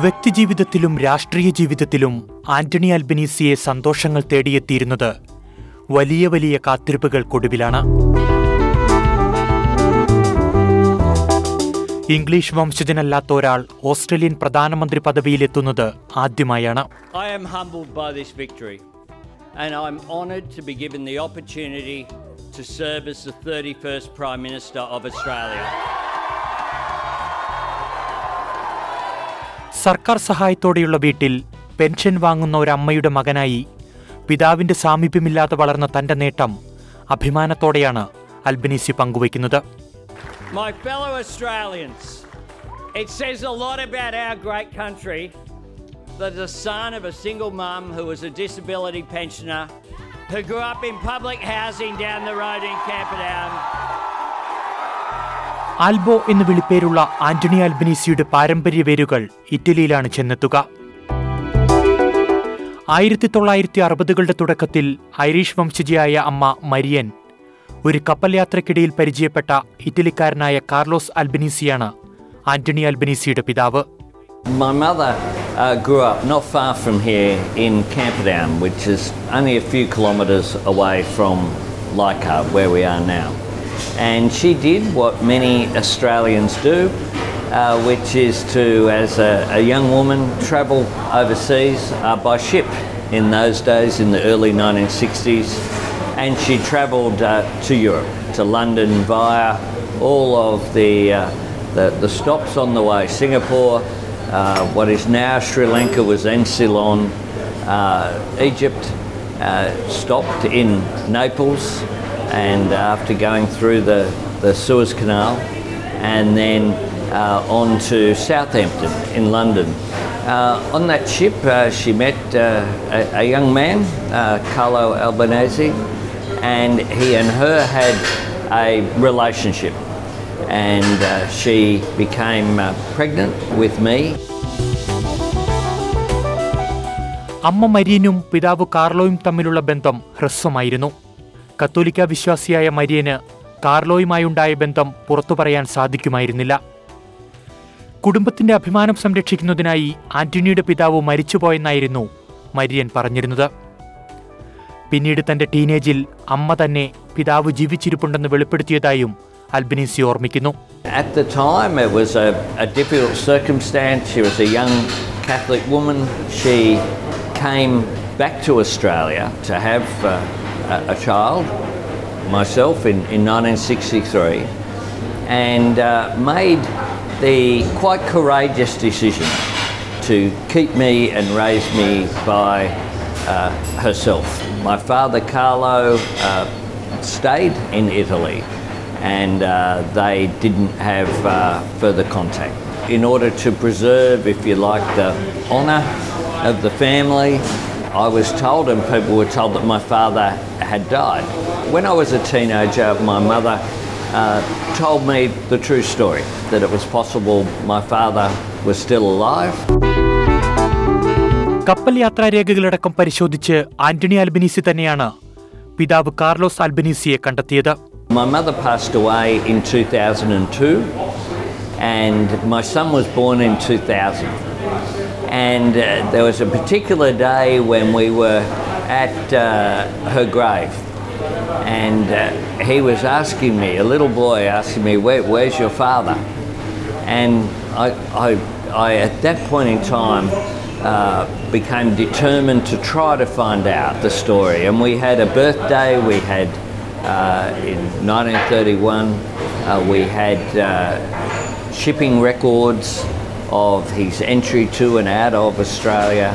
വ്യക്തിജീവിതത്തിലും രാഷ്ട്രീയ ജീവിതത്തിലും ആന്റണി അൽബനീസിയെ സന്തോഷങ്ങൾ തേടിയെത്തിയിരുന്നത് വലിയ വലിയ കാത്തിരിപ്പുകൾക്കൊടുവിലാണ് ഇംഗ്ലീഷ് വംശജനല്ലാത്ത ഒരാൾ ഓസ്ട്രേലിയൻ പ്രധാനമന്ത്രി പദവിയിലെത്തുന്നത് ആദ്യമായാണ് and I'm honoured to be given the opportunity to serve as the 31st Prime Minister of Australia. സർക്കാർ സഹായത്തോടെയുള്ള വീട്ടിൽ പെൻഷൻ വാങ്ങുന്ന ഒരമ്മയുടെ മകനായി പിതാവിന്റെ സാമീപ്യമില്ലാതെ വളർന്ന തന്റെ നേട്ടം അഭിമാനത്തോടെയാണ് അൽബനീസി പങ്കുവയ്ക്കുന്നത് My fellow Australians, it says a lot about our great country that the son of a single mum who was a disability pensioner who grew up in public housing down the road in Camperdown Albo എന്ന് വിളിപ്പേരുള്ള ആന്റണി അൽബനീസിയുടെ പാരമ്പര്യ വേരുകൾ ഇറ്റലിയിലാണ് ചെന്നെത്തുക ആയിരത്തി തൊള്ളായിരത്തി അറുപതുകളുടെ തുടക്കത്തിൽ Irish വംശജിയായ അമ്മ Marian ഒരു കപ്പൽ യാത്രക്കിടയിൽ പരിചയപ്പെട്ട ഇറ്റലിക്കാരനായ കാർലോസ് അൽബനീസിയാണ് ആന്റണി അൽബനീസിയുടെ പിതാവ് My mother uh, grew up not far from here in which is only a few away from where we are now. And she did what many Australians do, uh, which is to, as a, a young woman, travel overseas uh, by ship in those days in the early 1960s. And she travelled uh, to Europe, to London via all of the, uh, the, the stops on the way Singapore, uh, what is now Sri Lanka was then Ceylon, uh, Egypt, stopped in Naples, and after going through the, the Suez Canal, and then uh, on to Southampton in London. Uh, on that ship, uh, she met uh, a, a young man, uh, Carlo Albanese, and he and her had a relationship. And uh, she became uh, pregnant with me. അമ്മ മരിയനും പിതാവ് കാർലോയും തമ്മിലുള്ള ബന്ധം ഹ്രസ്വമായിരുന്നു കത്തോലിക്ക വിശ്വാസിയായ Marian കാർലോയുമായുണ്ടായ ബന്ധം പുറത്തു പറയാൻ സാധിക്കുമായിരുന്നില്ല കുടുംബത്തിന്റെ അഭിമാനം സംരക്ഷിക്കുന്നതിനായി ആന്റണിയുടെ പിതാവ് മരിച്ചുപോയെന്നായിരുന്നു മരിയൻ പറഞ്ഞിരുന്നത് പിന്നീട് തന്റെ ടീനേജിൽ അമ്മ തന്നെ പിതാവ് ജീവിച്ചിരിപ്പുണ്ടെന്ന് വെളിപ്പെടുത്തിയതായും അൽബിനീസി ഓർമ്മിക്കുന്നു At the time, it was a, a difficult circumstance. She was a young Catholic woman. She came back to Australia to have uh, a, a child, myself, in, in 1963, and uh, made the quite courageous decision to keep me and raise me by uh, herself. My father, Carlo, uh, stayed in Italy and uh, they didn't have uh, further contact. In order to preserve, if you like, the honour of the family, I was told, and people were told, that my father had died. When I was a teenager, my mother uh, told me the true story that it was possible my father was still alive. കപ്പൽ യാത്രാരേഖകളടക്കം പരിശോധിച്ച് Anthony Albanese തന്നെയാണ് പിതാവ് Carlos അൽബനീസിയെ കണ്ടെത്തിയത് My mother passed away in 2002, and my son was born in 2000. And uh, there was a particular day when we were at uh, her grave, and uh, he was asking me, a little boy asking me, Where, Where's your father? And I, I, I at that point in time, uh, became determined to try to find out the story. And we had a birthday, we had uh, in 1931, uh, we had shipping records of his entry to and out of Australia.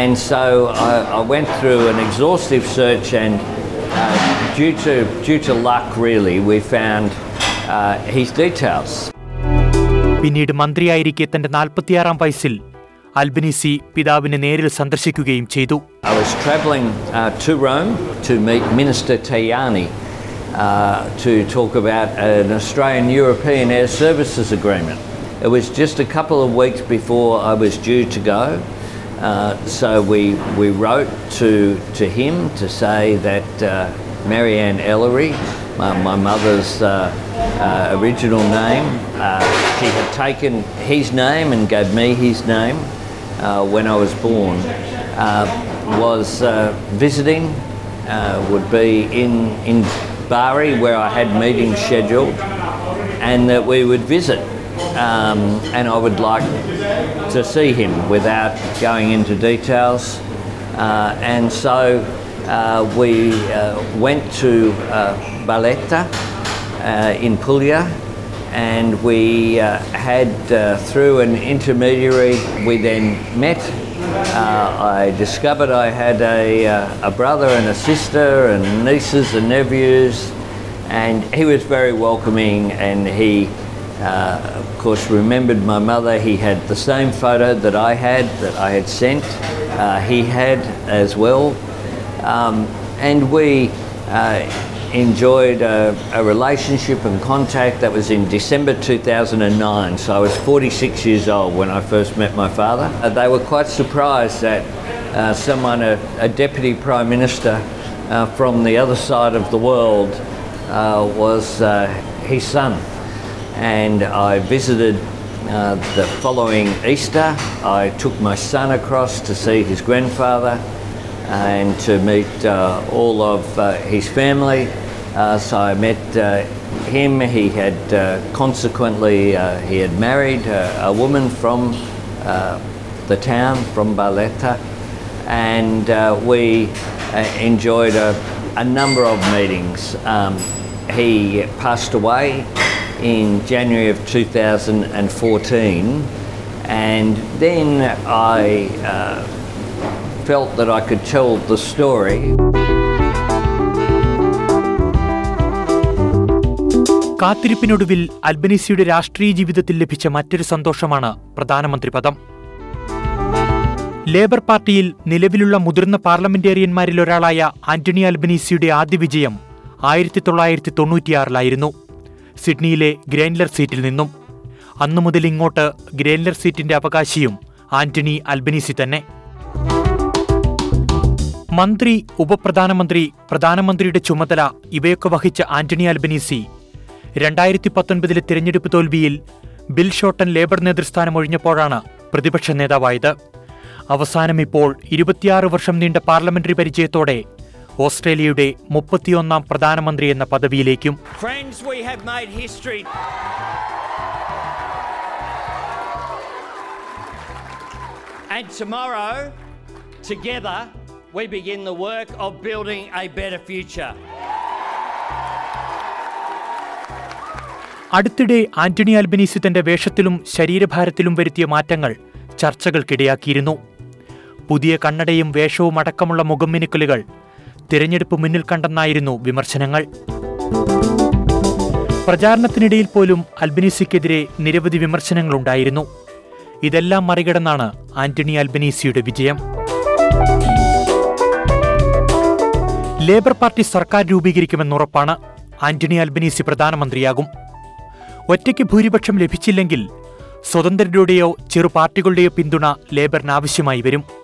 And so I, I went through an exhaustive search, and uh, due, to, due to luck, really, we found uh, his details. പിന്നീട് മന്ത്രിയായിരിക്കെ തന്റെ നാൽപ്പത്തിയാറാം വയസ്സിൽ Albanese പിതാവിനെ നേരിൽ സന്ദർശിക്കുകയും ചെയ്തു I was travelling uh, to Rome to meet Minister Tajani uh, to talk about an Australian European Air Services Agreement. It was just a couple of weeks before I was due to go. Uh, so we, we wrote to, to him to say that uh, Marianne Ellery, my, my mother's uh, uh, original name, uh, she had taken his name and gave me his name uh, when I was born, was visiting, would be in, in Bari where I had meetings scheduled, and that we would visit. Um, and I would like to see him without going into details. Uh, and so uh, we uh, went to uh, Valletta uh, in Puglia and we had, through an intermediary, we then met. I discovered I had a, a brother and a sister and nieces and nephews, and he was very welcoming and he, uh, of course, remembered my mother. He had the same photo that I had, that I had sent, uh, he had as well. Um, and we uh, enjoyed a, a relationship and contact that was in December 2009. So I was 46 years old when I first met my father. Uh, they were quite surprised that uh, someone, a, a deputy prime minister uh, from the other side of the world, was his son. And I visited uh, the following Easter. I took my son across to see his grandfather and to meet uh, all of uh, his family. Uh, so I met uh, him. He had uh, consequently he had married a woman from the town, from Barletta, and we enjoyed a, a number of meetings. Um, he passed away in January of 2014, and then I. Uh, felt that I could tell the story. കാത്തിരിപ്പിനൊടുവിൽ അൽബനീസിയുടെ രാഷ്ട്രീയ ജീവിതത്തിൽ ലഭിച്ച മറ്റൊരു സന്തോഷമാണ് പ്രധാനമന്ത്രി പദം labour പാർട്ടിയിൽ നിലവിലുള്ള മുതിർന്ന പാർലമെന്റേറിയന്മാരിൽ ഒരാളായ ആന്റണി അൽബനീസിയുടെ ആദ്യ വിജയം ആയിരത്തി തൊള്ളായിരത്തി തൊണ്ണൂറ്റിയാറിലായിരുന്നു സിഡ്നിയിലെ ഗ്രേൻലർ സീറ്റിൽ നിന്നും. അന്നു മുതൽ ഇങ്ങോട്ട് ഗ്രേൻലർ സീറ്റിന്റെ അവകാശിയും ആന്റണി അൽബനീസി തന്നെ. മന്ത്രി ഉപപ്രധാനമന്ത്രി പ്രധാനമന്ത്രിയുടെ ചുമതല ഇവയൊക്കെ വഹിച്ച ആന്റണി അൽബനീസി രണ്ടായിരത്തി പത്തൊൻപതിലെ തിരഞ്ഞെടുപ്പ് തോൽവിയിൽ ബിൽ ഷോട്ടൻ ലേബർ നേതൃസ്ഥാനം ഒഴിഞ്ഞപ്പോഴാണ് പ്രതിപക്ഷ നേതാവായത്. അവസാനം ഇപ്പോൾ ഇരുപത്തിയാറ് വർഷം നീണ്ട പാർലമെന്ററി പരിചയത്തോടെ ഓസ്ട്രേലിയയുടെ മുപ്പത്തിയൊന്നാം പ്രധാനമന്ത്രി എന്ന പദവിയിലേക്കും we have made history. And tomorrow, together, we begin the work of building a better future. അടുത്തിടെ ആന്റണി അൽബനീസി തന്റെ വേഷത്തിലും ശരീരഭാരത്തിലും വരുത്തിയ മാറ്റങ്ങൾ ചർച്ചകൾക്കിടയാക്കിയിരുന്നു പുതിയ കണ്ണടയും വേഷവും അടക്കമുള്ള മുഖംമിനുക്കലുകൾ തിരഞ്ഞെടുപ്പ് മുന്നിൽ കണ്ടെന്നായിരുന്നു വിമർശനങ്ങൾ. പ്രചാരണത്തിനിടയിൽ പോലും അൽബനീസിക്കെതിരെ നിരവധി വിമർശനങ്ങളുണ്ടായിരുന്നു. ഇതെല്ലാം മറികടന്നാണ് ആന്റണി അൽബനീസിയുടെ വിജയം. ലേബർ പാർട്ടി സർക്കാർ രൂപീകരിക്കുമെന്നുറപ്പാണ് ആന്റണി അൽബനീസി പ്രധാനമന്ത്രിയാകും. ഒറ്റയ്ക്ക് ഭൂരിപക്ഷം ലഭിച്ചില്ലെങ്കിൽ സ്വതന്ത്രരുടെയോ ചെറു പാർട്ടികളുടെയോ പിന്തുണ ലേബറിന് ആവശ്യമായി വരും.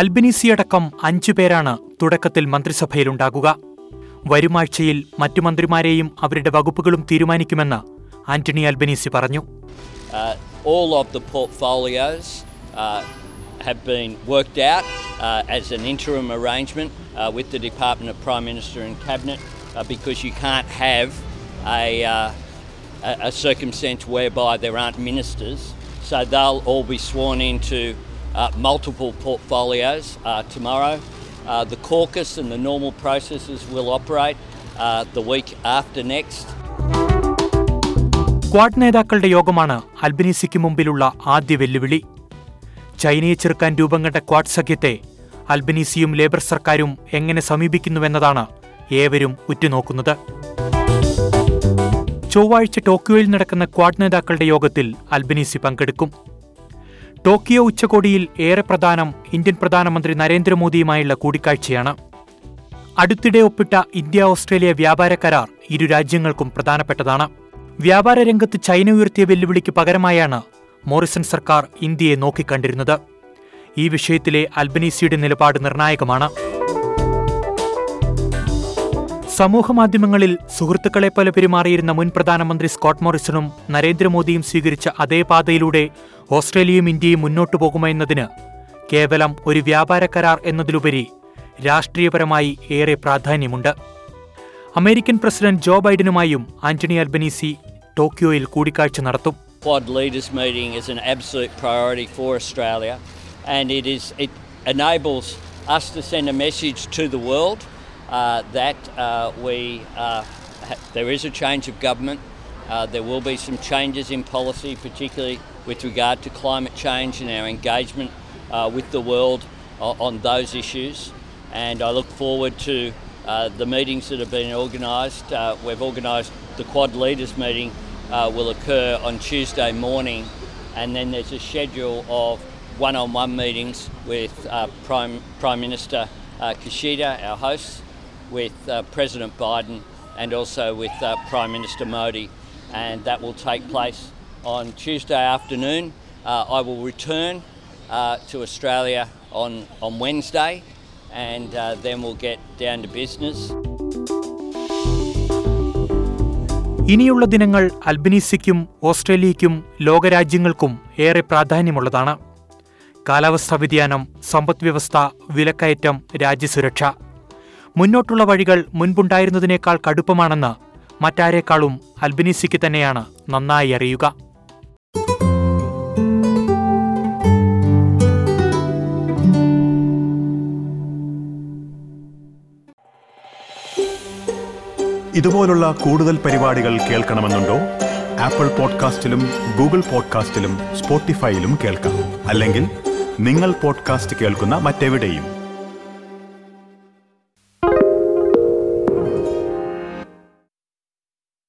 അൽബനീസിയടക്കം അഞ്ചു പേരാണ് തുടക്കത്തിൽ മന്ത്രിസഭയിലുണ്ടാകുക വരുമാഴ്ചയിൽ മറ്റു മന്ത്രിമാരെയും അവരുടെ വകുപ്പുകളും തീരുമാനിക്കുമെന്ന് ആന്റണി അൽബനീസി പറഞ്ഞു Uh, all of the portfolios uh, have been worked out uh, as an interim arrangement uh, with the Department of Prime Minister and Cabinet uh, because you can't have a, uh, a circumstance whereby there aren't ministers. So they'll all be sworn into uh, multiple portfolios uh, tomorrow. Uh, the caucus and the normal processes will operate uh, the week after next. Quad നേതാക്കളുടെ യോഗമാണ് അൽബനീസിക്ക് മുമ്പിലുള്ള ആദ്യ വെല്ലുവിളി ചൈനയെ ചെറുക്കാൻ രൂപം കണ്ട quad സഖ്യത്തെ അൽബനീസിയും ലേബർ സർക്കാരും എങ്ങനെ സമീപിക്കുന്നുവെന്നതാണ് ഏവരും ഉറ്റുനോക്കുന്നത് ചൊവ്വാഴ്ച ടോക്കിയോയിൽ നടക്കുന്ന ക്വാഡ് നേതാക്കളുടെ യോഗത്തിൽ അൽബനീസി പങ്കെടുക്കും ടോക്കിയോ ഉച്ചകോടിയിൽ ഏറെ പ്രധാനം ഇന്ത്യൻ പ്രധാനമന്ത്രി നരേന്ദ്രമോദിയുമായുള്ള കൂടിക്കാഴ്ചയാണ്. അടുത്തിടെ ഒപ്പിട്ട ഇന്ത്യ ഓസ്ട്രേലിയ വ്യാപാര കരാർ ഇരു രാജ്യങ്ങൾക്കും പ്രധാനപ്പെട്ടതാണ്. വ്യാപാര രംഗത്ത് ചൈന ഉയർത്തിയ വെല്ലുവിളിക്ക് പകരമായാണ് മോറിസൺ സർക്കാർ ഇന്ത്യയെ നോക്കിക്കണ്ടിരുന്നത്. ഈ വിഷയത്തിലെ അൽബനീസിയുടെ നിലപാട് നിർണായകമാണ്. സമൂഹമാധ്യമങ്ങളിൽ സുഹൃത്തുക്കളെ പോലെ പെരുമാറിയിരുന്ന മുൻ പ്രധാനമന്ത്രി സ്കോട്ട് മോറിസണും നരേന്ദ്രമോദിയും സ്വീകരിച്ച അതേ പാതയിലൂടെ ഓസ്ട്രേലിയയും ഇന്ത്യയും മുന്നോട്ടു പോകുമെന്നതിന് കേവലം ഒരു വ്യാപാര കരാർ എന്നതിലുപരി രാഷ്ട്രീയപരമായി ഏറെ പ്രാധാന്യമുണ്ട്. അമേരിക്കൻ പ്രസിഡന്റ് ജോ ബൈഡനുമായും ആന്റണി അൽബനീസി ടോക്കിയോയിൽ കൂടിക്കാഴ്ച നടത്തും. Quad leaders meeting is an absolute priority for Australia, and it is it enables us to send a message to the world that uh, we uh, there is a change of government. Uh, there will be some changes in policy, particularly with regard to climate change and our engagement uh, with the world on those issues. And I look forward to uh, the meetings that have been organised. Uh, we've organised the Quad leaders meeting uh, will occur on Tuesday morning, and then there's a schedule of one-on-one meetings with uh, Prime Prime Minister uh, Kishida, our host, with uh, President Biden, and also with uh, Prime Minister Modi, and that will take place on Tuesday afternoon. Uh, I will return uh, to Australia on on Wednesday, and uh, then we'll get down to business. ഇനിയുള്ള ദിനങ്ങൾ അൽബനീസിക്കും ഓസ്ട്രേലിയയ്ക്കും ലോകരാജ്യങ്ങൾക്കും ഏറെ പ്രാധാന്യമുള്ളതാണ് കാലാവസ്ഥാ വ്യതിയാനം സമ്പദ്വ്യവസ്ഥ വിലക്കയറ്റം രാജ്യസുരക്ഷ മുന്നോട്ടുള്ള വഴികൾ മുൻപുണ്ടായിരുന്നതിനേക്കാൾ കടുപ്പമാണെന്ന് മറ്റാരേക്കാളും അൽബിനിസിക്ക് തന്നെയാണ് നന്നായി അറിയുക. ഇതുപോലുള്ള കൂടുതൽ പരിപാടികൾ കേൾക്കണമെന്നുണ്ടോ? ആപ്പിൾ പോഡ്കാസ്റ്റിലും ഗൂഗിൾ പോഡ്കാസ്റ്റിലും സ്പോട്ടിഫൈയിലും കേൾക്കാം. അല്ലെങ്കിൽ നിങ്ങൾ പോഡ്കാസ്റ്റ് കേൾക്കുന്ന മറ്റെവിടെയും.